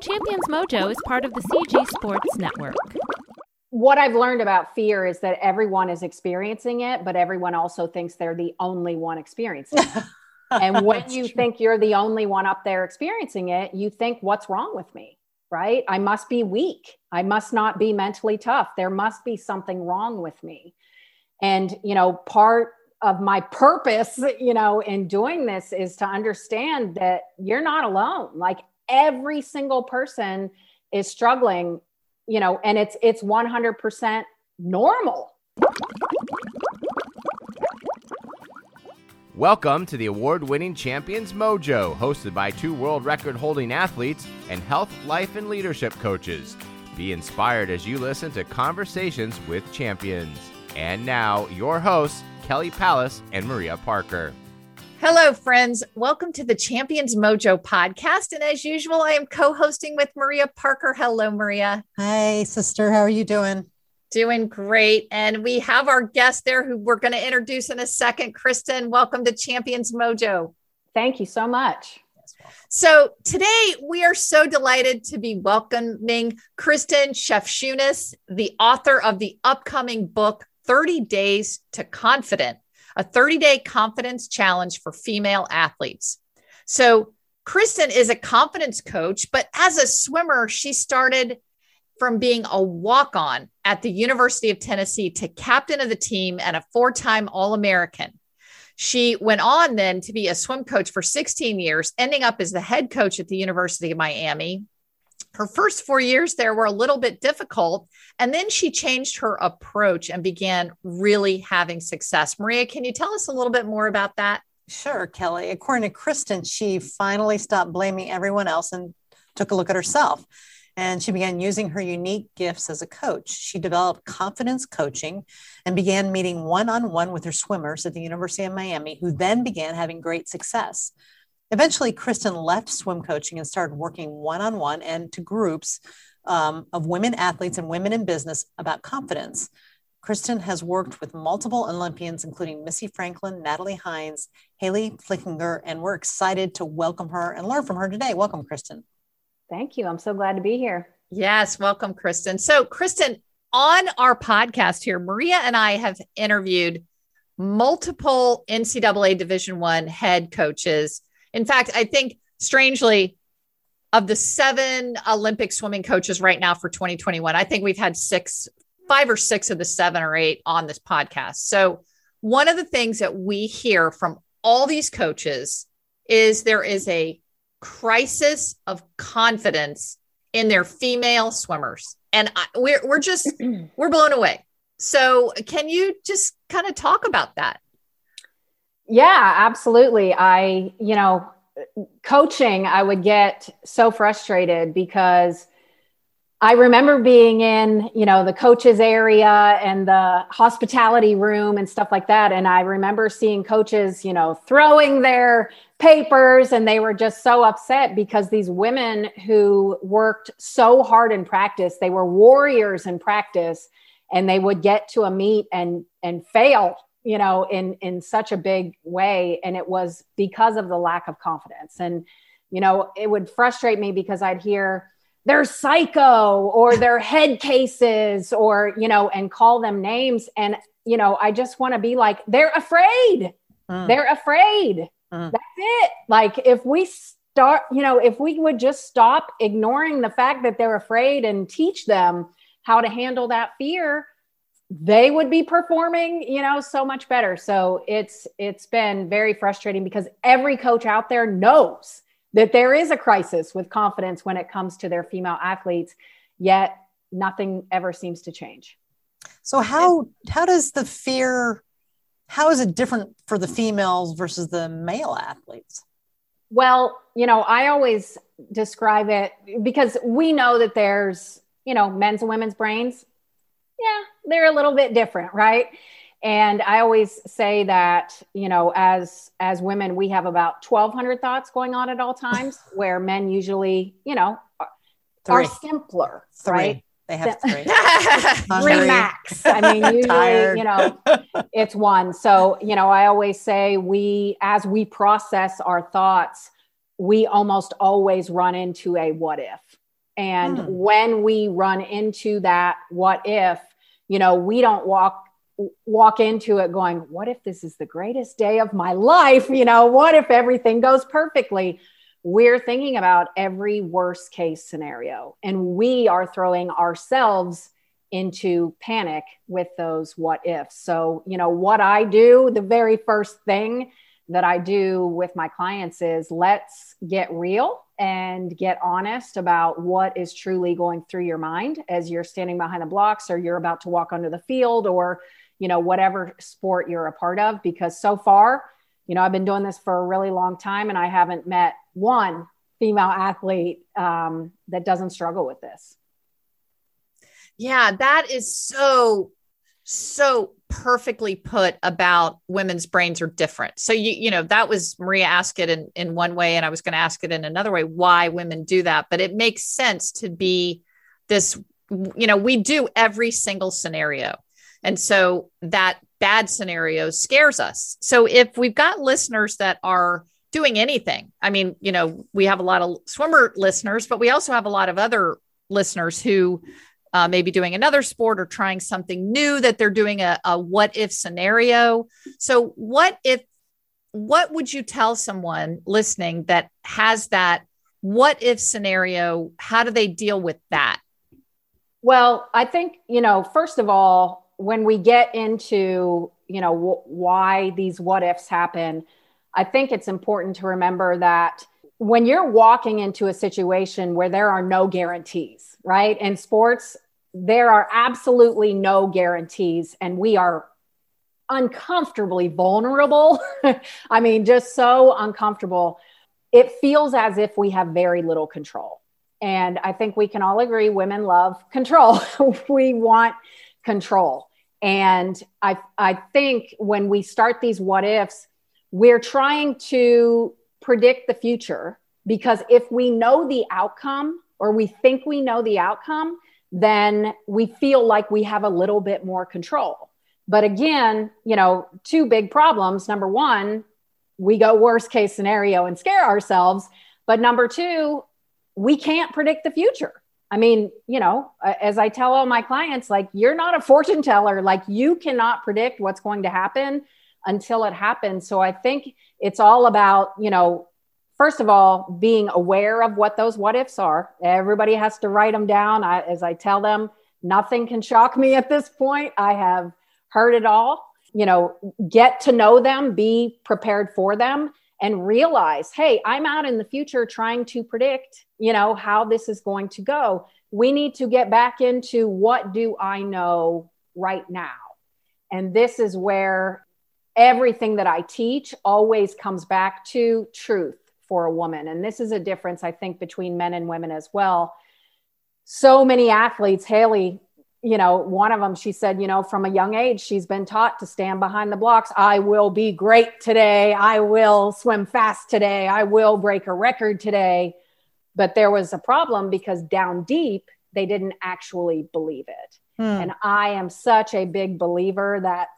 Champions Mojo is part of the CG Sports Network. What I've learned about fear is that everyone is experiencing it, but everyone also thinks they're the only one experiencing it. and when you true. think you're the only one up there experiencing it, you think, what's wrong with me? Right? I must be weak. I must not be mentally tough. There must be something wrong with me. And, you know, part of my purpose, you know, in doing this is to understand that you're not alone. Like every single person is struggling, you know, and it's it's 100% normal. Welcome to the award winning Champions Mojo, hosted by two world record holding athletes and health, life, and leadership coaches. Be inspired as you listen to conversations with champions. And now, your hosts, Kelly Palace and Maria Parker. Hello, friends. Welcome to the Champions Mojo podcast. And as usual, I am co hosting with Maria Parker. Hello, Maria. Hi, sister. How are you doing? Doing great. And we have our guest there who we're going to introduce in a second. Kristen, welcome to Champions Mojo. Thank you so much. So today we are so delighted to be welcoming Kristen Shefchunas, the author of the upcoming book, 30 Days to Confident, a 30 day confidence challenge for female athletes. So, Kristen is a confidence coach, but as a swimmer, she started from being a walk on at the University of Tennessee to captain of the team and a four time All American. She went on then to be a swim coach for 16 years, ending up as the head coach at the University of Miami, her first four years there were a little bit difficult. And then she changed her approach and began really having success. Maria, can you tell us a little bit more about that? Sure, Kelly. According to Kristen, she finally stopped blaming everyone else and took a look at herself. And she began using her unique gifts as a coach. She developed confidence coaching and began meeting one on one with her swimmers at the University of Miami, who then began having great success. Eventually, Kristen left swim coaching and started working one on one and to groups um, of women athletes and women in business about confidence. Kristen has worked with multiple Olympians, including Missy Franklin, Natalie Hinds, Hali Flickinger, and we're excited to welcome her and learn from her today. Welcome, Kristen. Thank you. I'm so glad to be here. Yes, welcome, Kristen. So, Kristen, on our podcast here, Maria and I have interviewed multiple NCAA Division One head coaches in fact, I think strangely, of the seven Olympic swimming coaches right now for 2021, I think we've had six, five or six of the seven or eight on this podcast. So, one of the things that we hear from all these coaches is there is a crisis of confidence in their female swimmers. And I, we're, we're just, we're blown away. So, can you just kind of talk about that? Yeah, absolutely. I, you know, coaching, I would get so frustrated because I remember being in, you know, the coaches area and the hospitality room and stuff like that. And I remember seeing coaches, you know, throwing their papers and they were just so upset because these women who worked so hard in practice, they were warriors in practice and they would get to a meet and and fail you know in in such a big way and it was because of the lack of confidence. And you know it would frustrate me because i'd hear they're psycho or they're head cases or you know and call them names. And you know i just want to be like they're afraid. Mm. they're afraid. Mm. that's it. Like if we start you know if we would just stop ignoring the fact that they're afraid and teach them how to handle that fear they would be performing you know so much better. So it's it's been very frustrating because every coach out there knows that there is a crisis with confidence when it comes to their female athletes yet nothing ever seems to change. So how how does the fear how is it different for the females versus the male athletes? Well you know i always describe it because we know that there's you know men's and women's brains yeah, they're a little bit different, right? And I always say that, you know, as as women, we have about 1200 thoughts going on at all times, where men usually, you know, are, are simpler, three. right? They have three. three max. I mean, usually, Tired. you know, it's one. So, you know, I always say we, as we process our thoughts, we almost always run into a what if And hmm. when we run into that what if, you know, we don't walk walk into it going, what if this is the greatest day of my life? You know, what if everything goes perfectly? We're thinking about every worst case scenario and we are throwing ourselves into panic with those what ifs. So, you know, what I do, the very first thing that I do with my clients is let's get real and get honest about what is truly going through your mind as you're standing behind the blocks or you're about to walk onto the field or you know whatever sport you're a part of. Because so far you know i've been doing this for a really long time and i haven't met one female athlete um, that doesn't struggle with this. Yeah that is so so perfectly put about women's brains are different. So you you know that was Maria asked it in in one way and I was going to ask it in another way why women do that, but it makes sense to be this you know we do every single scenario. And so that bad scenario scares us. So if we've got listeners that are doing anything, I mean, you know, we have a lot of swimmer listeners, but we also have a lot of other listeners who uh, maybe doing another sport or trying something new that they're doing a, a what if scenario. So, what if, what would you tell someone listening that has that what if scenario? How do they deal with that? Well, I think, you know, first of all, when we get into, you know, why these what ifs happen, I think it's important to remember that when you're walking into a situation where there are no guarantees, right? In sports, there are absolutely no guarantees, and we are uncomfortably vulnerable. I mean, just so uncomfortable. It feels as if we have very little control. And I think we can all agree women love control. we want control. And I, I think when we start these what ifs, we're trying to predict the future because if we know the outcome, or we think we know the outcome, then we feel like we have a little bit more control. But again, you know, two big problems. Number one, we go worst case scenario and scare ourselves. But number two, we can't predict the future. I mean, you know, as I tell all my clients, like, you're not a fortune teller. Like, you cannot predict what's going to happen until it happens. So I think it's all about, you know, first of all, being aware of what those what ifs are. Everybody has to write them down. I, as I tell them, nothing can shock me at this point. I have heard it all. You know, get to know them, be prepared for them, and realize, hey, I'm out in the future trying to predict, you know, how this is going to go. We need to get back into what do I know right now? And this is where everything that I teach always comes back to truth for a woman. And this is a difference, I think, between men and women as well. So many athletes, Hali, you know, one of them, she said, you know, from a young age, she's been taught to stand behind the blocks. I will be great today. I will swim fast today. I will break a record today. But there was a problem because down deep, they didn't actually believe it. Hmm. And I am such a big believer that,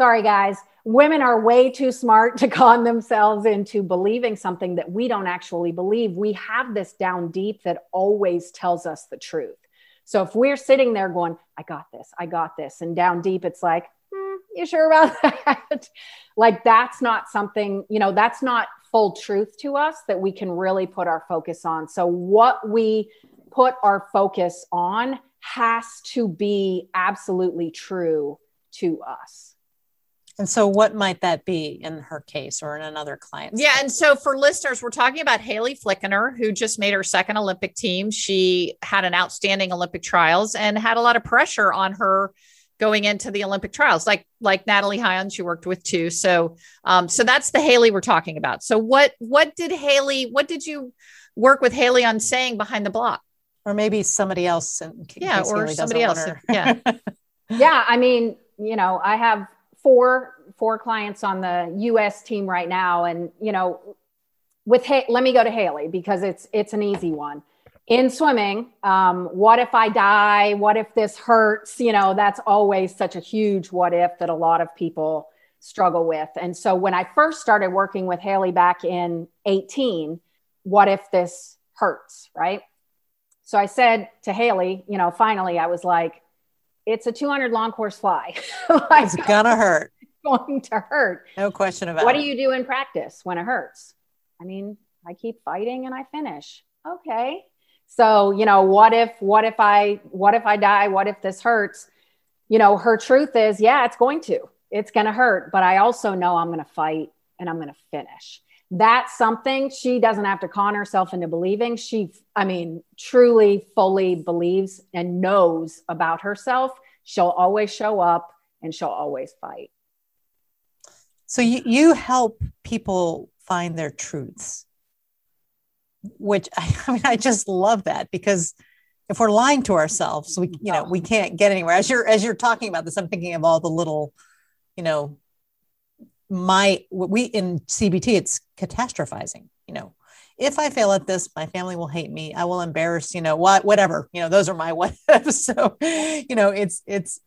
sorry guys, women are way too smart to con themselves into believing something that we don't actually believe. We have this down deep that always tells us the truth. So if we're sitting there going, I got this, I got this, and down deep, it's like, hmm, you sure about that? like that's not something, you know, that's not full truth to us that we can really put our focus on. So what we put our focus on has to be absolutely true to us. And so, what might that be in her case or in another client? Yeah. And so, for listeners, we're talking about Hali Flickinger, who just made her second Olympic team. She had an outstanding Olympic trials and had a lot of pressure on her going into the Olympic trials, like like Natalie Hinds, she worked with too. So, um, so that's the Hali we're talking about. So, what what did Hali? What did you work with Hali on saying behind the block? Or maybe somebody else. yeah, or Hali somebody else. Yeah. yeah. I mean, you know, I have four four clients on the U.S. team right now, and you know, with ha- let me go to Hali because it's it's an easy one. In swimming, um, what if I die? What if this hurts? You know, that's always such a huge what if that a lot of people struggle with. And so when I first started working with Hali back in 18, what if this hurts, right? So I said to Hali, you know, finally, I was like, it's a 200 long course fly. like, it's gonna hurt. It's going to hurt. No question about what it. What do you do in practice when it hurts? I mean, I keep fighting and I finish. Okay. So, you know, what if, what if I, what if I die? What if this hurts? You know, her truth is, yeah, it's going to, it's going to hurt, but I also know I'm going to fight and I'm going to finish. That's something she doesn't have to con herself into believing. She, I mean, truly, fully believes and knows about herself. She'll always show up and she'll always fight. So you, you help people find their truths which I mean, I just love that because if we're lying to ourselves, we, you know, we oh. can't get anywhere. As you're, as you're talking about this, I'm thinking of all the little, you know, my, we in CBT, it's catastrophizing, you know, if I fail at this, my family will hate me. I will embarrass, you know, what, whatever, you know, those are my what. ifs so, you know, it's, it's,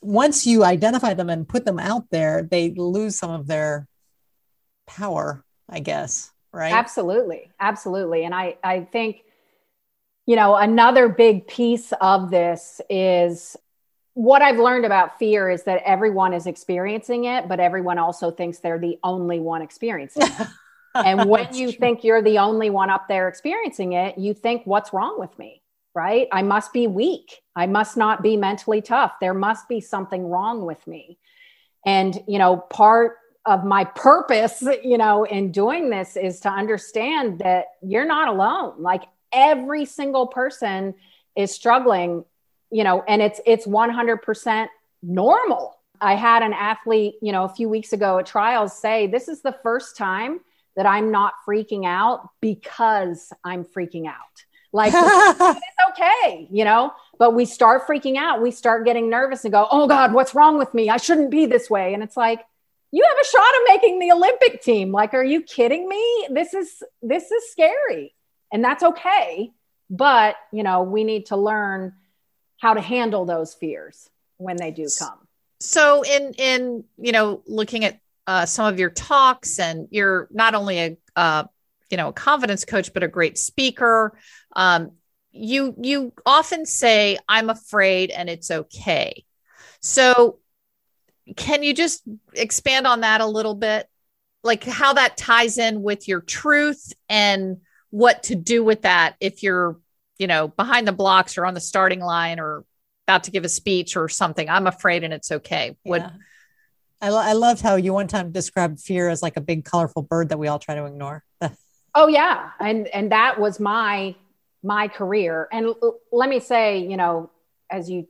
once you identify them and put them out there, they lose some of their power, I guess right absolutely absolutely and i i think you know another big piece of this is what i've learned about fear is that everyone is experiencing it but everyone also thinks they're the only one experiencing it. And when you true. think you're the only one up there experiencing it you think what's wrong with me? Right? I must be weak. I must not be mentally tough. There must be something wrong with me. And you know part of my purpose, you know, in doing this is to understand that you're not alone. Like every single person is struggling, you know, and it's it's 100% normal. I had an athlete, you know, a few weeks ago at trials say, "This is the first time that I'm not freaking out because I'm freaking out." Like it's okay, you know, but we start freaking out, we start getting nervous and go, "Oh god, what's wrong with me? I shouldn't be this way." And it's like, you have a shot of making the Olympic team. Like, are you kidding me? This is this is scary. And that's okay. But, you know, we need to learn how to handle those fears when they do come. So in in, you know, looking at uh, some of your talks and you're not only a uh, you know, a confidence coach but a great speaker. Um, you you often say I'm afraid and it's okay. So can you just expand on that a little bit? Like how that ties in with your truth and what to do with that if you're, you know, behind the blocks or on the starting line or about to give a speech or something. I'm afraid and it's okay. What yeah. I, lo- I loved how you one time described fear as like a big colorful bird that we all try to ignore. oh yeah. And, and that was my, my career. And l- let me say, you know, as you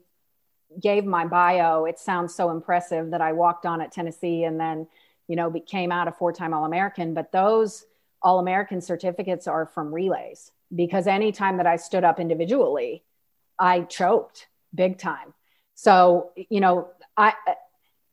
gave my bio, it sounds so impressive that I walked on at Tennessee and then, you know, became out a four-time All-American. But those All-American certificates are from relays because anytime that I stood up individually, I choked big time. So, you know, I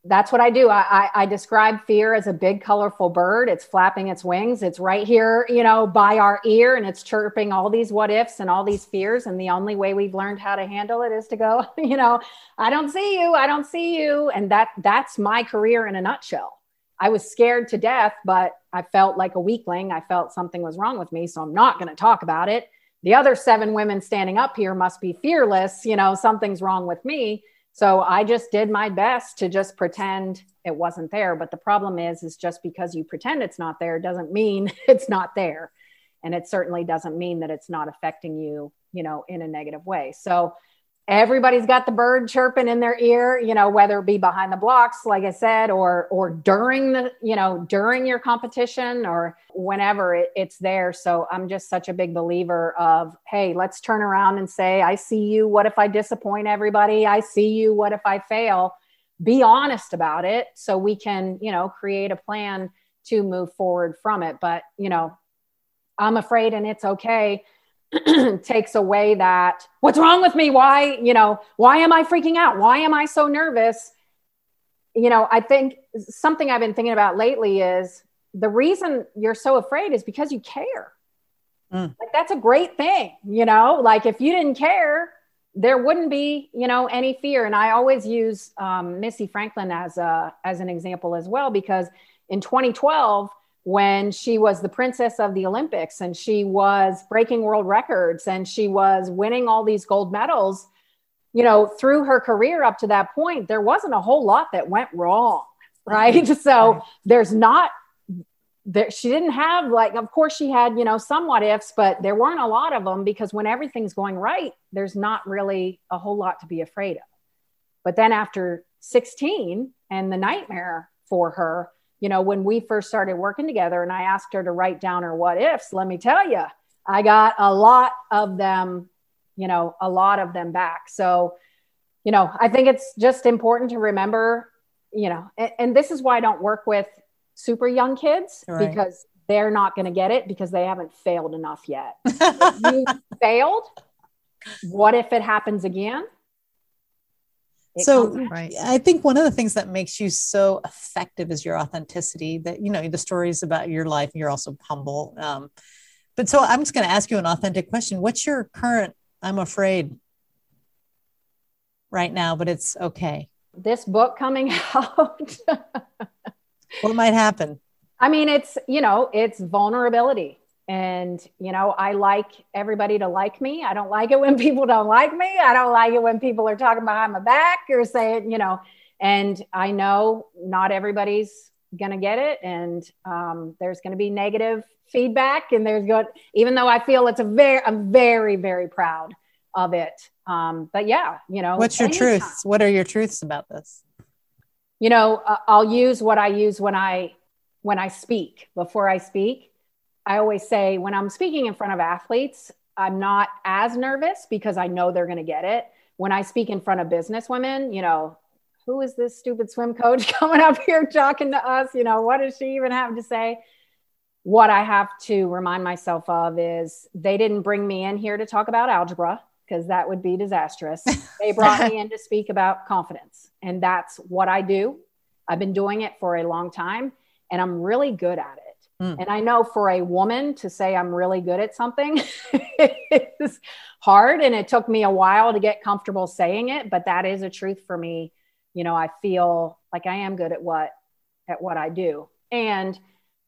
that's what I do. I, I, I, describe fear as a big, colorful bird. It's flapping its wings. It's right here, you know, by our ear, and it's chirping all these what ifs and all these fears. And the only way we've learned how to handle it is to go, you know, I don't see you, I don't see you, and that that's my career in a nutshell. I was scared to death, but I felt like a weakling. I felt something was wrong with me, so I'm not going to talk about it. The other seven women standing up here must be fearless. You know, something's wrong with me so I just did my best to just pretend it wasn't there. But the problem is, is just because you pretend it's not there doesn't mean it's not there. And it certainly doesn't mean that it's not affecting you, you know, in a negative way. So everybody's got the bird chirping in their ear you know whether it be behind the blocks like i said or or during the you know during your competition or whenever it, it's there. So i'm just such a big believer of hey let's turn around and say i see you. What if i disappoint everybody? I see you. What if i fail? Be honest about it so we can you know create a plan to move forward from it. But you know i'm afraid and it's okay takes away that what's wrong with me? Why you know why am i freaking out? Why am i so nervous? You know i think something i've been thinking about lately is the reason you're so afraid is because you care. Mm. like that's a great thing you know? Like if you didn't care there wouldn't be you know any fear. And i always use um, missy franklin as a as an example as well because in 2012 when she was the princess of the Olympics and she was breaking world records and she was winning all these gold medals, you know, through her career up to that point, there wasn't a whole lot that went wrong. Right. So there's not there she didn't have like of course she had you know some what ifs but there weren't a lot of them because when everything's going right there's not really a whole lot to be afraid of but then after 16 and the nightmare for her you know when we first started working together and i asked her to write down her what ifs let me tell you i got a lot of them you know a lot of them back so you know i think it's just important to remember you know and, and this is why i don't work with super young kids right. because they're not going to get it because they haven't failed enough yet. you failed. What if it happens again? It so right. I think one of the things that makes you so effective is your authenticity that, you know, the stories about your life, you're also humble. Um, but so I'm just going to ask you an authentic question. What's your current, I'm afraid right now, but it's okay. This book coming out what might happen? I mean, it's, you know, it's vulnerability. And, you know, I like everybody to like me. I don't like it when people don't like me. I don't like it when people are talking behind my back or saying, you know, and I know not everybody's going to get it. And um, there's going to be negative feedback. And there's good, even though I feel it's a very, I'm very, very proud of it. Um, but yeah, you know, what's your anytime. truths? What are your truths about this? you know uh, i'll use what i use when i when i speak before i speak i always say when i'm speaking in front of athletes i'm not as nervous because i know they're going to get it when i speak in front of business women you know who is this stupid swim coach coming up here talking to us you know what does she even have to say what i have to remind myself of is they didn't bring me in here to talk about algebra because that would be disastrous. They brought me in to speak about confidence. And that's what I do. I've been doing it for a long time and I'm really good at it. Mm. And I know for a woman to say I'm really good at something is hard. And it took me a while to get comfortable saying it, but that is a truth for me. You know, I feel like I am good at what at what I do. And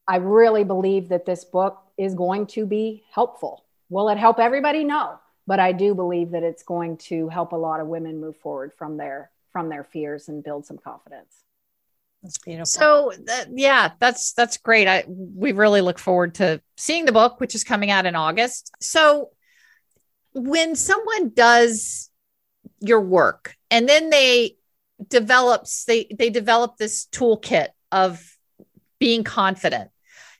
I really believe that this book is going to be helpful. Will it help everybody? No but I do believe that it's going to help a lot of women move forward from their from their fears and build some confidence. That's beautiful. So that, yeah, that's that's great. I we really look forward to seeing the book, which is coming out in August. So when someone does your work and then they develops they they develop this toolkit of being confident,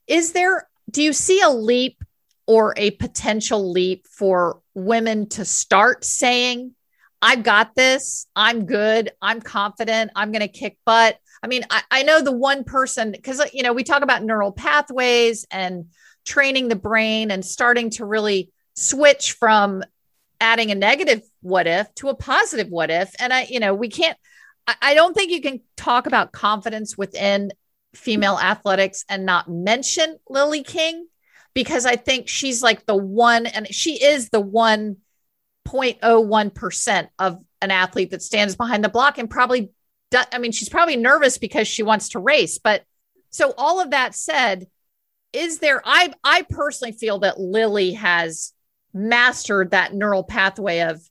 is there do you see a leap or a potential leap for women to start saying, I've got this, I'm good, I'm confident, I'm going to kick butt. I mean, I, I know the one person, because, you know, we talk about neural pathways and training the brain and starting to really switch from adding a negative what if to a positive what if. And I, you know, we can't, I, I don't think you can talk about confidence within female athletics and not mention Lily King because I think she's like the one, and she is the 1.01% of an athlete that stands behind the block and probably, I mean, she's probably nervous because she wants to race. But so, all of that said, is there, I, I personally feel that Lily has mastered that neural pathway of,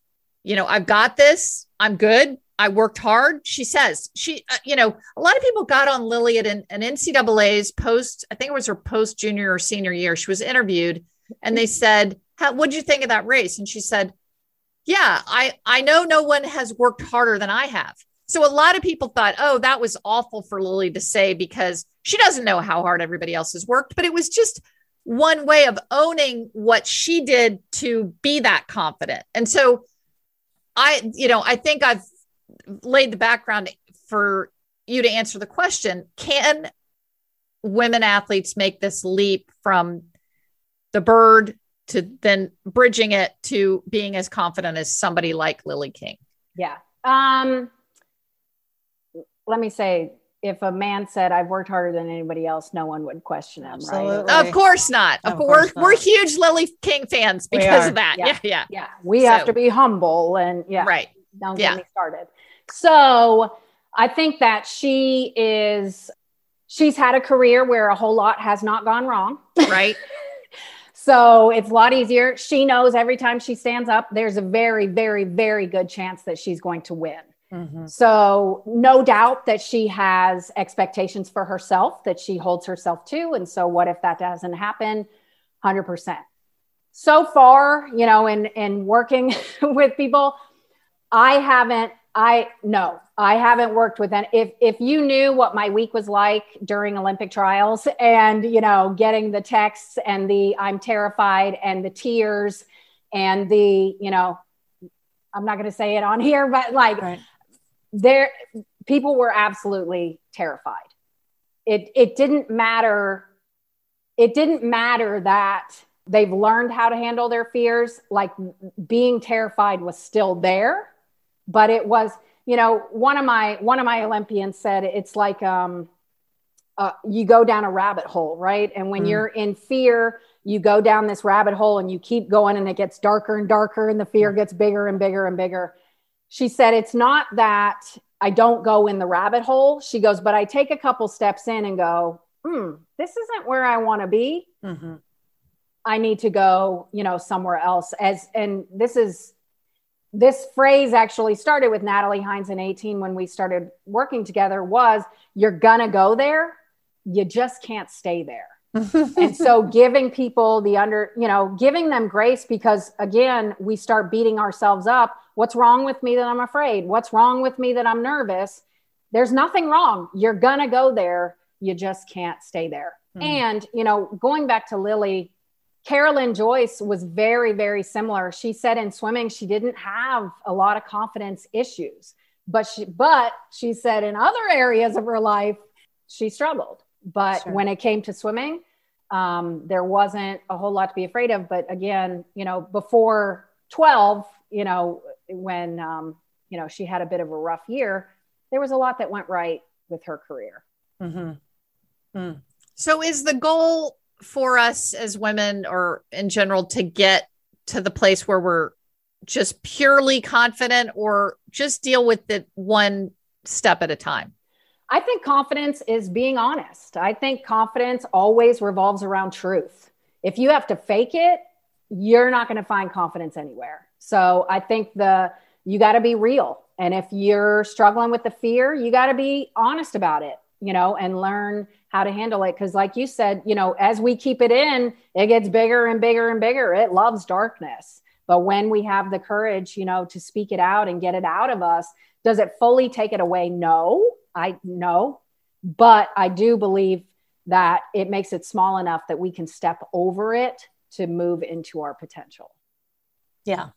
you know, I've got this, I'm good. I worked hard. She says she, uh, you know, a lot of people got on Lily at an, an NCAA's post. I think it was her post junior or senior year. She was interviewed, and they said, "What did you think of that race?" And she said, "Yeah, I I know no one has worked harder than I have." So a lot of people thought, "Oh, that was awful for Lily to say because she doesn't know how hard everybody else has worked." But it was just one way of owning what she did to be that confident. And so I, you know, I think I've laid the background for you to answer the question can women athletes make this leap from the bird to then bridging it to being as confident as somebody like Lily King? Yeah. Um, let me say, if a man said, "I've worked harder than anybody else," no one would question him, Absolutely. right? Of course not. Of course we're not. we're huge Lily King fans because of that. Yeah, yeah, yeah. yeah. We so, have to be humble and yeah, right. Don't get yeah. me started. So I think that she is she's had a career where a whole lot has not gone wrong. Right. so it's a lot easier. She knows every time she stands up, there's a very, very, very good chance that she's going to win. Mm-hmm. So, no doubt that she has expectations for herself that she holds herself to. And so, what if that doesn't happen? 100%. So far, you know, in, in working with people, I haven't, I, no, I haven't worked with any. If, if you knew what my week was like during Olympic trials and, you know, getting the texts and the I'm terrified and the tears and the, you know, I'm not going to say it on here, but like, right there people were absolutely terrified. It it didn't matter it didn't matter that they've learned how to handle their fears like being terrified was still there but it was you know one of my one of my olympians said it's like um uh, you go down a rabbit hole right? And when mm. you're in fear you go down this rabbit hole and you keep going and it gets darker and darker and the fear gets bigger and bigger and bigger she said, It's not that I don't go in the rabbit hole. She goes, But I take a couple steps in and go, Hmm, this isn't where I want to be. Mm-hmm. I need to go, you know, somewhere else. As and this is this phrase actually started with Natalie Hinds in 18 when we started working together was you're gonna go there, you just can't stay there. and so giving people the under, you know, giving them grace because again, we start beating ourselves up What's wrong with me that I'm afraid? What's wrong with me that I'm nervous? There's nothing wrong. You're going to go there. You just can't stay there. Mm. And, you know, going back to Lily, Carolyn Joyce was very, very similar. She said in swimming, she didn't have a lot of confidence issues, but she, but she said in other areas of her life, she struggled. But sure. when it came to swimming, um, there wasn't a whole lot to be afraid of. But again, you know, before 12, you know, when um, you know she had a bit of a rough year, there was a lot that went right with her career. Mm-hmm. Mm. So, is the goal for us as women, or in general, to get to the place where we're just purely confident, or just deal with it one step at a time? I think confidence is being honest. I think confidence always revolves around truth. If you have to fake it, you're not going to find confidence anywhere. So I think the you got to be real. And if you're struggling with the fear, you got to be honest about it, you know, and learn how to handle it. Cause like you said, you know, as we keep it in, it gets bigger and bigger and bigger. It loves darkness. But when we have the courage, you know, to speak it out and get it out of us, does it fully take it away? No, I no. But I do believe that it makes it small enough that we can step over it to move into our potential. Yeah,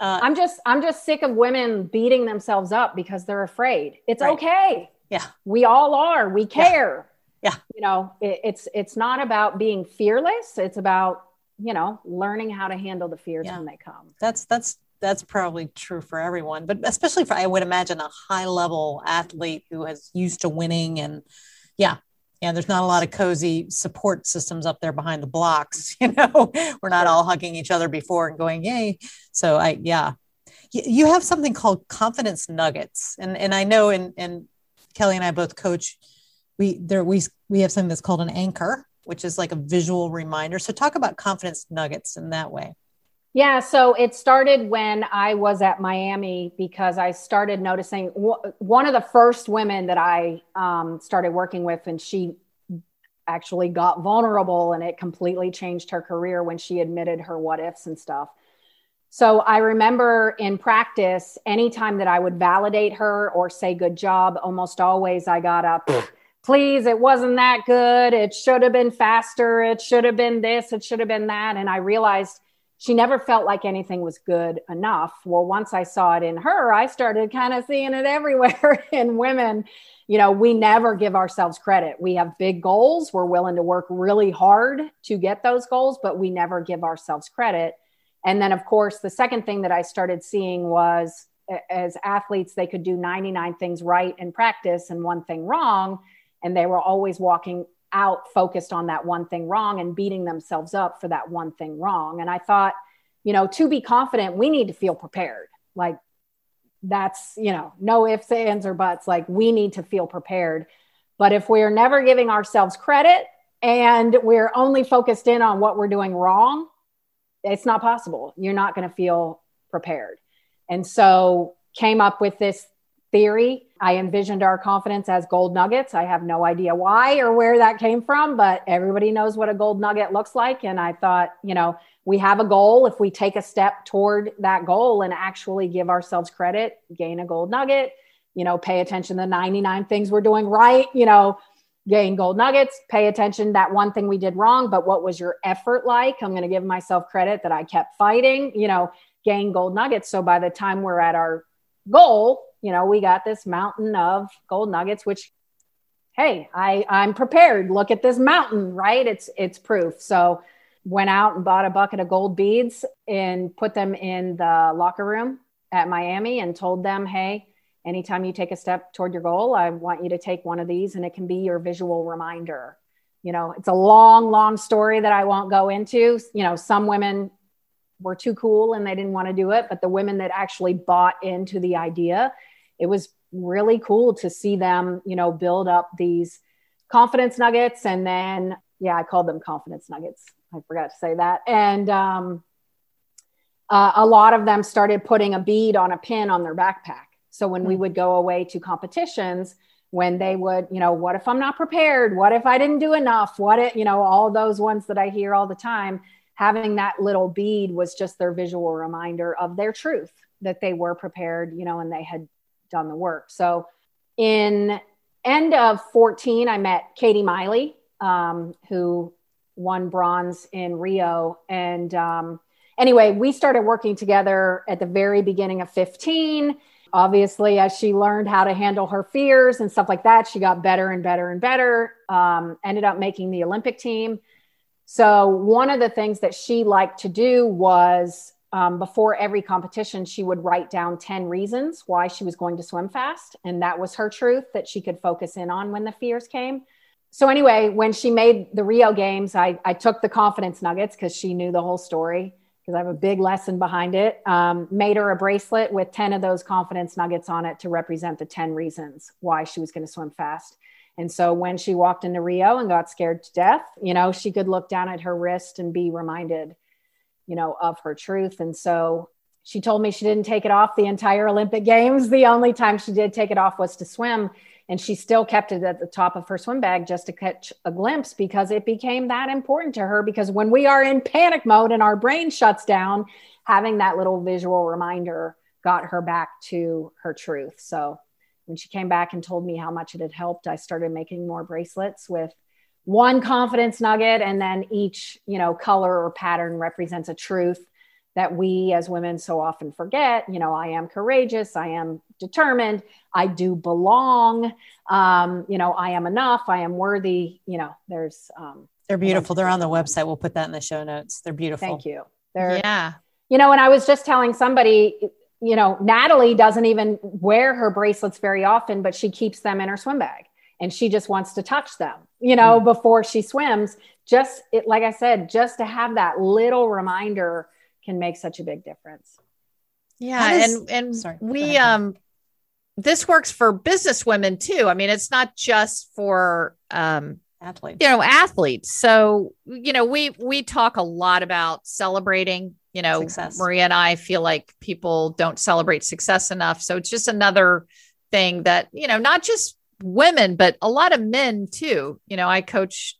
uh, I'm just I'm just sick of women beating themselves up because they're afraid. It's right. okay. Yeah. We all are. We care. Yeah. yeah. You know, it, it's it's not about being fearless. It's about, you know, learning how to handle the fears yeah. when they come. That's that's that's probably true for everyone, but especially for I would imagine a high level athlete who has used to winning and yeah, and there's not a lot of cozy support systems up there behind the blocks you know? We're not all hugging each other before and going yay. So i yeah. You have something called confidence nuggets. And and i know and and kelly and i both coach we there we we have something that's called an anchor which is like a visual reminder. So talk about confidence nuggets in that way yeah, so it started when I was at Miami because I started noticing one of the first women that I um, started working with, and she actually got vulnerable and it completely changed her career when she admitted her what ifs and stuff. So I remember in practice, anytime that I would validate her or say good job, almost always I got up, please, it wasn't that good. It should have been faster. It should have been this. It should have been that. And I realized she never felt like anything was good enough. Well, once I saw it in her, I started kind of seeing it everywhere in women. You know, we never give ourselves credit. We have big goals. We're willing to work really hard to get those goals, but we never give ourselves credit. And then, of course, the second thing that I started seeing was as athletes, they could do 99 things right in practice and one thing wrong. And they were always walking out focused on that one thing wrong and beating themselves up for that one thing wrong. And I thought, you know, to be confident, we need to feel prepared. Like that's, you know, no ifs, ands, or buts. Like we need to feel prepared. But if we're never giving ourselves credit and we're only focused in on what we're doing wrong, it's not possible. You're not going to feel prepared. And so came up with this theory. I envisioned our confidence as gold nuggets. I have no idea why or where that came from, but everybody knows what a gold nugget looks like. And I thought, you know, we have a goal. If we take a step toward that goal and actually give ourselves credit, gain a gold nugget, you know, pay attention to the 99 things we're doing right, you know, gain gold nuggets, pay attention that one thing we did wrong, but what was your effort like? I'm going to give myself credit that I kept fighting, you know, gain gold nuggets. So by the time we're at our goal, you know, we got this mountain of gold nuggets, which, hey, I, I'm prepared. Look at this mountain, right? It's, it's proof. So went out and bought a bucket of gold beads and put them in the locker room at Miami and told them, hey, anytime you take a step toward your goal, I want you to take one of these and it can be your visual reminder. You know, it's a long, long story that I won't go into. You know, some women were too cool and they didn't want to do it, but the women that actually bought into the idea it was really cool to see them, you know, build up these confidence nuggets. And then, yeah, I called them confidence nuggets. I forgot to say that. And um, uh, a lot of them started putting a bead on a pin on their backpack. So when we hmm. would go away to competitions, when they would, you know, what if I'm not prepared? What if I didn't do enough? What if, you know, all those ones that I hear all the time, having that little bead was just their visual reminder of their truth that they were prepared, you know, and they had done the work. So in end of 14, I met Katie Meili, um, who won bronze in Rio. And um, anyway, we started working together at the very beginning of 15. Obviously, as she learned how to handle her fears and stuff like that, she got better and better and better. Um, ended up making the Olympic team. So, one of the things that she liked to do was um, before every competition, she would write down 10 reasons why she was going to swim fast. And that was her truth that she could focus in on when the fears came. So, anyway, when she made the Rio Games, I, I took the confidence nuggets because she knew the whole story, because I have a big lesson behind it. Um, made her a bracelet with 10 of those confidence nuggets on it to represent the 10 reasons why she was going to swim fast. And so when she walked into Rio and got scared to death, you know, she could look down at her wrist and be reminded you know, of her truth. And so she told me she didn't take it off the entire Olympic Games. The only time she did take it off was to swim. And she still kept it at the top of her swim bag just to catch a glimpse because it became that important to her. Because when we are in panic mode and our brain shuts down, having that little visual reminder got her back to her truth. So when she came back and told me how much it had helped, I started making more bracelets with one confidence nugget and then each you know color or pattern represents a truth that we as women so often forget. You know i am courageous i am determined i do belong um, you know i am enough i am worthy you know there's um, they're beautiful. They're on the website. We'll put that in the show notes. They're beautiful. Thank you. They're yeah. you know and i was just telling somebody you know natalie doesn't even wear her bracelets very often but she keeps them in her swim bag and she just wants to touch them, you know, mm. before she swims. Just it, like I said, just to have that little reminder can make such a big difference. Yeah, does, and and sorry, we um this works for business women too. I mean, it's not just for um athletes. You know, athletes. So, you know, we we talk a lot about celebrating, you know, success. Maria and I feel like people don't celebrate success enough. So it's just another thing that, you know, not just women, but a lot of men too. You know, I coach,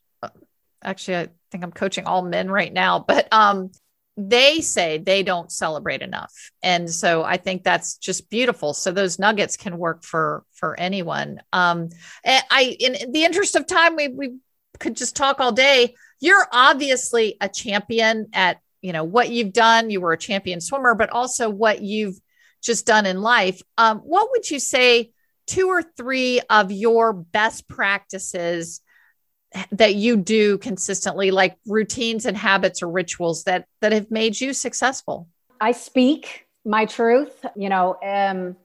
actually, I think I'm coaching all men right now, but um, they say they don't celebrate enough. And so I think that's just beautiful. So those nuggets can work for for anyone. Um, I in the interest of time, we we could just talk all day. You're obviously a champion at you know what you've done. You were a champion swimmer, but also what you've just done in life. Um, what would you say two or three of your best practices that you do consistently like routines and habits or rituals that that have made you successful? I speak my truth you know um,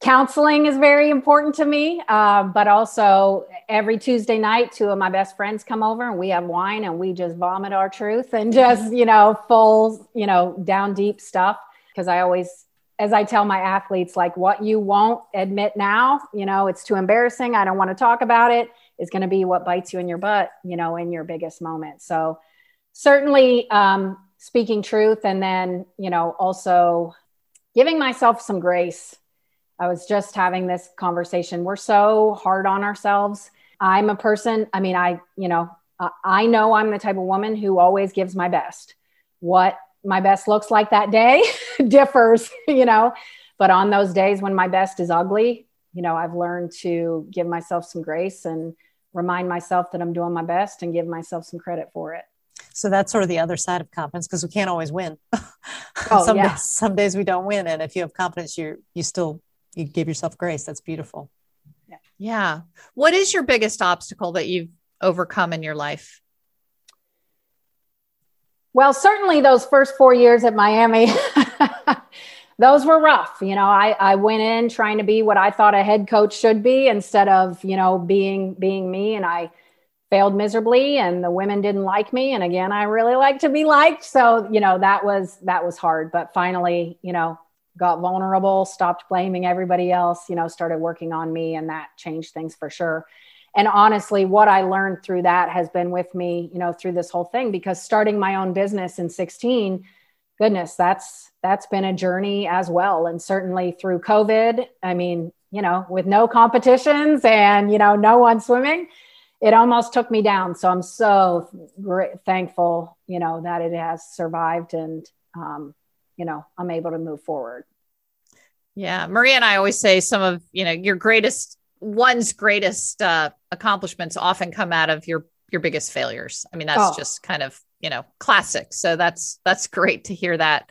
counseling is very important to me uh, but also every tuesday night two of my best friends come over and we have wine and we just vomit our truth and just you know full you know down deep stuff because i always as I tell my athletes, like what you won't admit now, you know, it's too embarrassing. I don't want to talk about it. Is going to be what bites you in your butt, you know, in your biggest moment. So certainly um, speaking truth, and then you know also giving myself some grace. I was just having this conversation. We're so hard on ourselves. I'm a person. I mean, I you know I know I'm the type of woman who always gives my best. What my best looks like that day differs, you know. But on those days when my best is ugly, you know, I've learned to give myself some grace and remind myself that I'm doing my best and give myself some credit for it. So that's sort of the other side of confidence because we can't always win. Oh, some yeah. days, some days we don't win, and if you have confidence, you you still you give yourself grace. That's beautiful. Yeah. yeah. What is your biggest obstacle that you've overcome in your life? Well, certainly those first four years at Miami, those were rough. You know, I, I went in trying to be what I thought a head coach should be instead of, you know, being being me. And I failed miserably and the women didn't like me. And again, I really like to be liked. So, you know, that was that was hard. But finally, you know, got vulnerable, stopped blaming everybody else, you know, started working on me and that changed things for sure and honestly what i learned through that has been with me you know through this whole thing because starting my own business in 16 goodness that's that's been a journey as well. And certainly through covid i mean you know with no competitions and you know no one swimming it almost took me down. So i'm so great, thankful you know that it has survived and um, you know i'm able to move forward. Yeah. Maria and i always say some of you know your greatest one's greatest uh, accomplishments often come out of your your biggest failures. I mean, that's oh. just kind of you know classic. So that's that's great to hear that.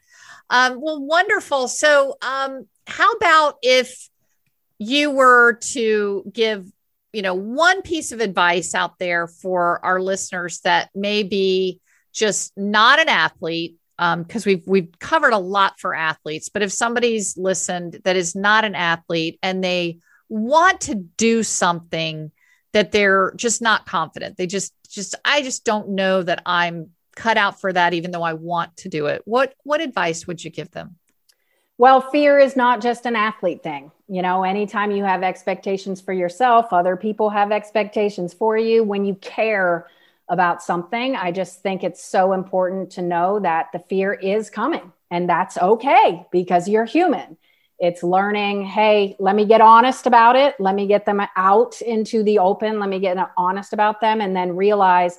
Um, well, wonderful. So, um, how about if you were to give you know one piece of advice out there for our listeners that may be just not an athlete because um, we've we've covered a lot for athletes but if somebody's listened that is not an athlete and they want to do something that they're just not confident. They just just I just don't know that I'm cut out for that even though I want to do it. What what advice would you give them? Well, fear is not just an athlete thing. You know, anytime you have expectations for yourself, other people have expectations for you. When you care about something, I just think it's so important to know that the fear is coming and that's okay because you're human. It's learning, hey, let me get honest about it. Let me get them out into the open. Let me get honest about them and then realize,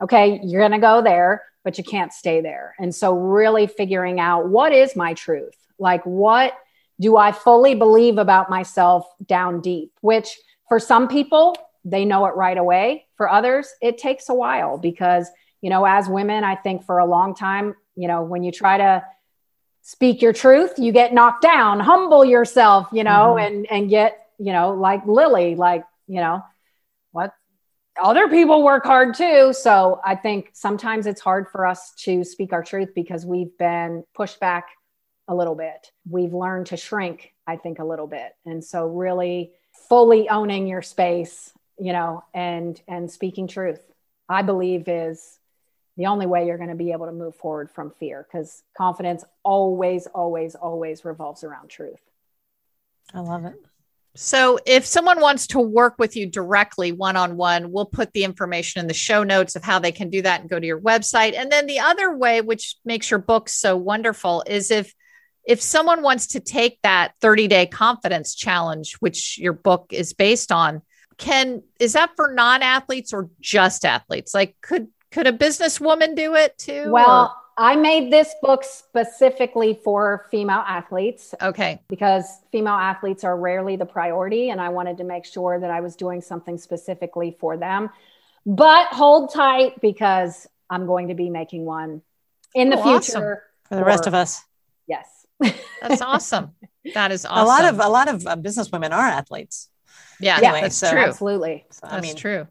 okay, you're going to go there, but you can't stay there. And so, really figuring out what is my truth? Like, what do I fully believe about myself down deep? Which for some people, they know it right away. For others, it takes a while because, you know, as women, I think for a long time, you know, when you try to speak your truth, you get knocked down, humble yourself, you know, mm-hmm. and and get, you know, like Lily, like, you know, what other people work hard too. So I think sometimes it's hard for us to speak our truth because we've been pushed back a little bit. We've learned to shrink, I think, a little bit. And so really fully owning your space, you know, and and speaking truth, I believe is the only way you're going to be able to move forward from fear because confidence always, always, always revolves around truth. I love it. So, if someone wants to work with you directly one on one, we'll put the information in the show notes of how they can do that and go to your website. And then the other way, which makes your book so wonderful, is if if someone wants to take that 30 day confidence challenge, which your book is based on, can is that for non athletes or just athletes? Like, could could a businesswoman do it too? Well, or? I made this book specifically for female athletes. Okay. Because female athletes are rarely the priority. And I wanted to make sure that I was doing something specifically for them. But hold tight because I'm going to be making one in the oh, future awesome. for the rest of us. Yes. That's awesome. That is awesome. A lot of a lot of uh, business women are athletes. Yeah, anyway, that's so, true. Absolutely. So, that's I mean, true.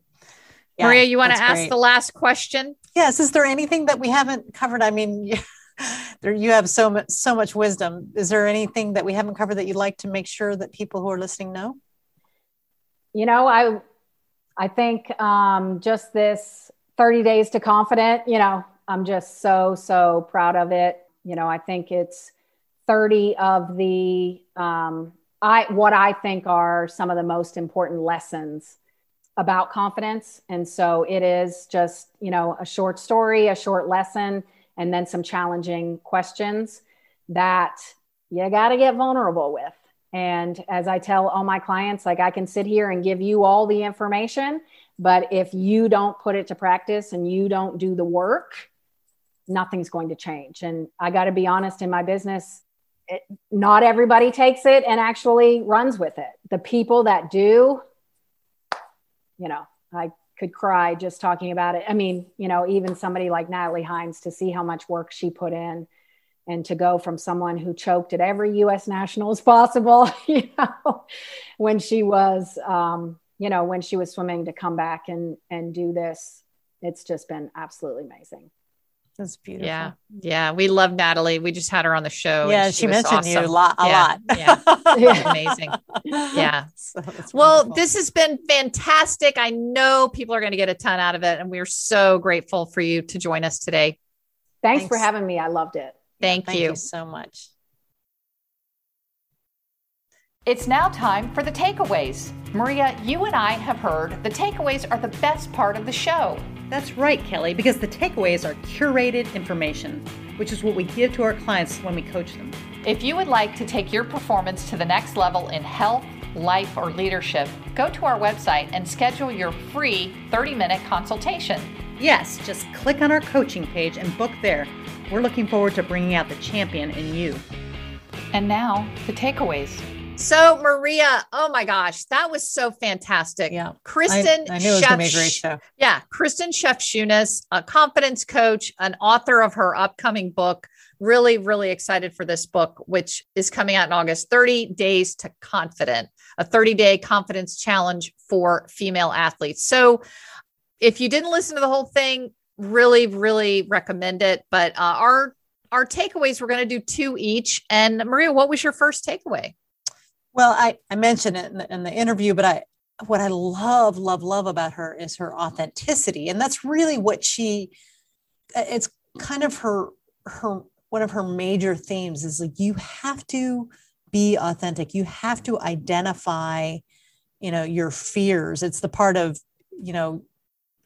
Yeah, Maria, you want to ask great. the last question? Yes. Is there anything that we haven't covered? I mean, you, there you have so much so much wisdom. Is there anything that we haven't covered that you'd like to make sure that people who are listening know? You know, I I think um, just this 30 days to confident. You know, I'm just so so proud of it. You know, I think it's 30 of the um, I what I think are some of the most important lessons about confidence. And so it is just, you know, a short story, a short lesson, and then some challenging questions that you got to get vulnerable with. And as I tell all my clients, like I can sit here and give you all the information, but if you don't put it to practice and you don't do the work, nothing's going to change. And I got to be honest in my business, it, not everybody takes it and actually runs with it. The people that do, you know, I could cry just talking about it. I mean, you know, even somebody like Natalie Hinds to see how much work she put in and to go from someone who choked at every US nationals possible, you know, when she was, um, you know, when she was swimming to come back and, and do this, it's just been absolutely amazing. That's beautiful. Yeah. Yeah. We love Natalie. We just had her on the show. Yeah. She, she mentioned awesome. you a lot. A yeah. lot. Yeah. Amazing. Yeah. So well, wonderful. this has been fantastic. I know people are going to get a ton out of it. And we're so grateful for you to join us today. Thanks, Thanks. for having me. I loved it. Thank, Thank you. you so much. It's now time for the takeaways. Maria, you and I have heard the takeaways are the best part of the show. That's right, Kelly, because the takeaways are curated information, which is what we give to our clients when we coach them. If you would like to take your performance to the next level in health, life, or leadership, go to our website and schedule your free 30 minute consultation. Yes, just click on our coaching page and book there. We're looking forward to bringing out the champion in you. And now, the takeaways. So, Maria, oh my gosh, that was so fantastic. Yeah. Kristen I, I knew it was going to be a great show. Yeah. Kristen Shefchunas, a confidence coach, an author of her upcoming book. Really, really excited for this book, which is coming out in August 30 Days to Confident, a 30 day confidence challenge for female athletes. So, if you didn't listen to the whole thing, really, really recommend it. But uh, our our takeaways, we're going to do two each. And Maria, what was your first takeaway? Well, I, I mentioned it in the, in the interview, but I what I love, love, love about her is her authenticity, and that's really what she. It's kind of her her one of her major themes is like you have to be authentic. You have to identify, you know, your fears. It's the part of you know,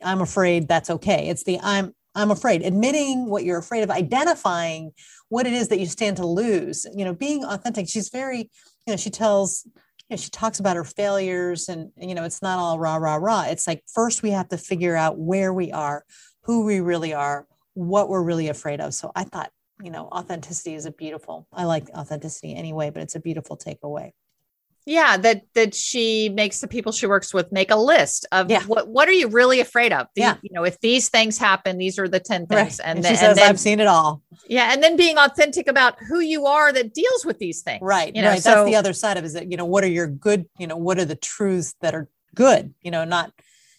I'm afraid. That's okay. It's the I'm I'm afraid. Admitting what you're afraid of, identifying what it is that you stand to lose. You know, being authentic. She's very you know, she tells, you know, she talks about her failures and, you know, it's not all rah, rah, rah. It's like first we have to figure out where we are, who we really are, what we're really afraid of. So I thought, you know, authenticity is a beautiful, I like authenticity anyway, but it's a beautiful takeaway yeah that that she makes the people she works with make a list of yeah. what what are you really afraid of the, yeah. you know if these things happen these are the 10 things right. and, and, then, she says then, i've seen it all yeah and then being authentic about who you are that deals with these things right you know right. So, that's the other side of it is that you know what are your good you know what are the truths that are good you know not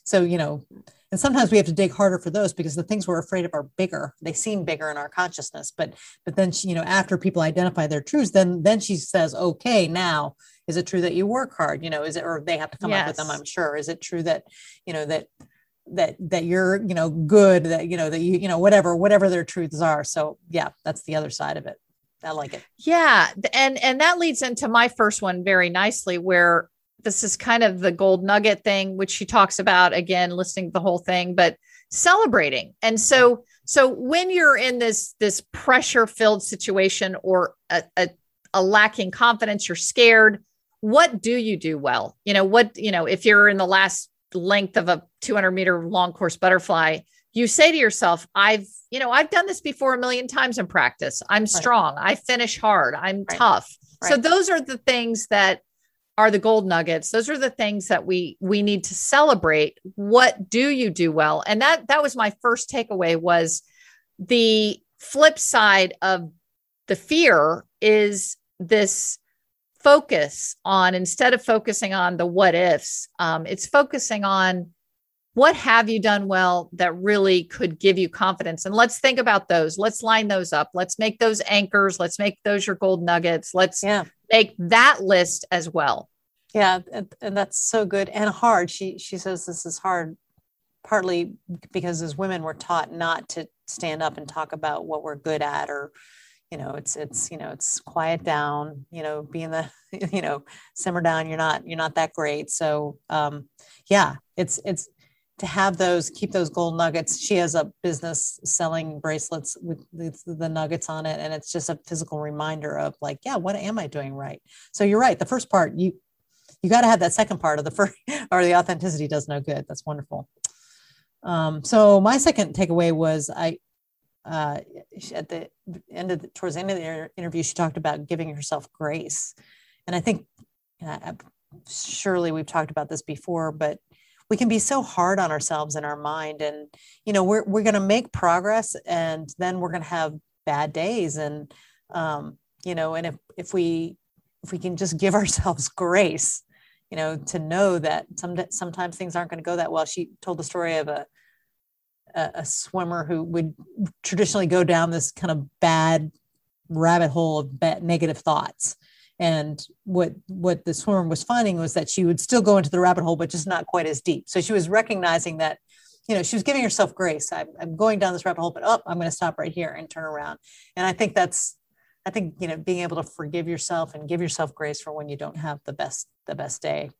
so you know and sometimes we have to dig harder for those because the things we're afraid of are bigger they seem bigger in our consciousness but but then she, you know after people identify their truths then then she says okay now is it true that you work hard you know is it or they have to come yes. up with them i'm sure. Is it true that you know that that that you're you know good that you know that you you know whatever whatever their truths are. So yeah that's the other side of it. I like it. Yeah and and that leads into my first one very nicely where this is kind of the gold nugget thing which she talks about again listening to the whole thing but celebrating. And so so when you're in this this pressure filled situation or a, a, a lacking confidence you're scared what do you do well? You know, what, you know, if you're in the last length of a 200 meter long course butterfly, you say to yourself, I've, you know, I've done this before a million times in practice. I'm right. strong. I finish hard. I'm right. tough. Right. So those are the things that are the gold nuggets. Those are the things that we we need to celebrate. What do you do well? And that that was my first takeaway was the flip side of the fear is this focus on instead of focusing on the what ifs um, it's focusing on what have you done well that really could give you confidence. And let's think about those. Let's line those up. Let's make those anchors. Let's make those your gold nuggets. Let's yeah. make that list as well. Yeah and, and that's so good and hard. She she says this is hard partly because as women we're taught not to stand up and talk about what we're good at or you know it's it's you know it's quiet down you know being the you know simmer down you're not you're not that great. So um yeah it's it's to have those keep those gold nuggets. She has a business selling bracelets with the, the nuggets on it and it's just a physical reminder of like yeah what am i doing right? So you're right the first part you you got to have that second part of the first or the authenticity does no good. That's wonderful. Um, so my second takeaway was i uh, at the end of the, towards the end of the interview, she talked about giving herself grace. And I think uh, surely we've talked about this before, but we can be so hard on ourselves in our mind. And, you know, we're, we're going to make progress and then we're going to have bad days. And, um, you know, and if, if we, if we can just give ourselves grace, you know, to know that some, sometimes things aren't going to go that well. She told the story of a, a, a swimmer who would traditionally go down this kind of bad rabbit hole of bad, negative thoughts. And what what the swimmer was finding was that she would still go into the rabbit hole but just not quite as deep. So she was recognizing that you know she was giving herself grace. I'm, I'm going down this rabbit hole but oh, i'm going to stop right here and turn around. And i think that's i think you know being able to forgive yourself and give yourself grace for when you don't have the best the best day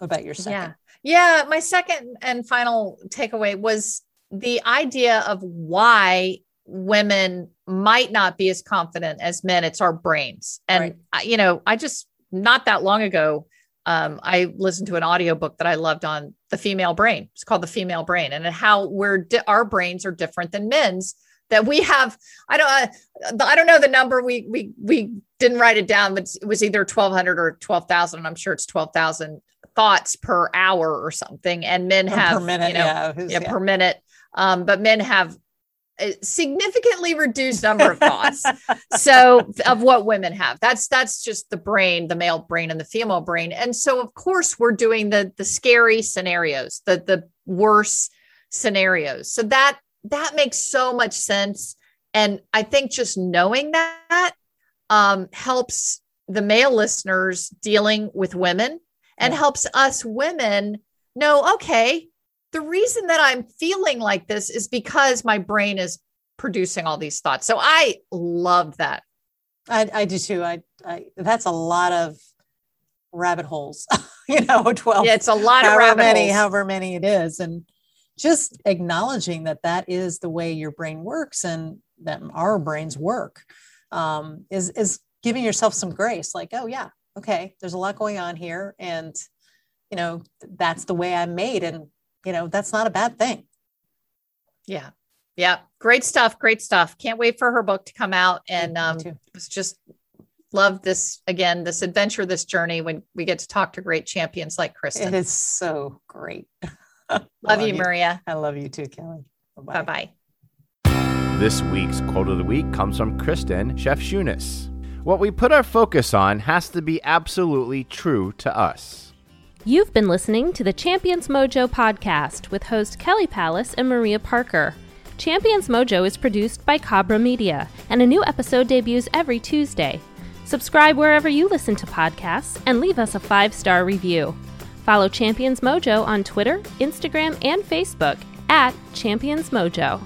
what about your second? Yeah. Yeah. My second and final takeaway was the idea of why women might not be as confident as men. It's our brains. And, right. I, you know, I just, not that long ago, um, I listened to an audiobook that I loved on the female brain. It's called the female brain and how we're, di- our brains are different than men's that we have i don't uh, i don't know the number we we we didn't write it down but it was either 1200 or 12000 i'm sure it's 12000 thoughts per hour or something, and men have per minute, you know, yeah, yeah, yeah, per minute. Um, but men have a significantly reduced number of thoughts. so of what women have. That's that's just the brain, the male brain and the female brain. And so of course we're doing the the scary scenarios, the the worse scenarios. So that that makes so much sense. And I think just knowing that um, helps the male listeners dealing with women and yeah. helps us women know okay, the reason that I'm feeling like this is because my brain is producing all these thoughts. So I love that. I, I do too. I, I that's a lot of rabbit holes, you know, 12. Yeah, it's a lot of however many, holes. however many it is. And just acknowledging that that is the way your brain works and that our brains work um, is, is giving yourself some grace. Like, oh yeah, okay, there's a lot going on here. And, you know, that's the way I'm made. And, you know, that's not a bad thing. Yeah. Yeah. Great stuff. Great stuff. Can't wait for her book to come out. And um, it's just love this again, this adventure, this journey when we get to talk to great champions like Kristen. It is so great. love, love, you, Maria. I love you too, Kelly. Bye bye. This week's quote of the week comes from Kristen Shefchunas. What we put our focus on has to be absolutely true to us. You've been listening to the Champions Mojo podcast with host Kelly Palace and Maria Parker. Champions Mojo is produced by Cabra Media, and a new episode debuts every Tuesday. Subscribe wherever you listen to podcasts and leave us a five star review. Follow Champions Mojo on Twitter, Instagram, and Facebook at Champions Mojo.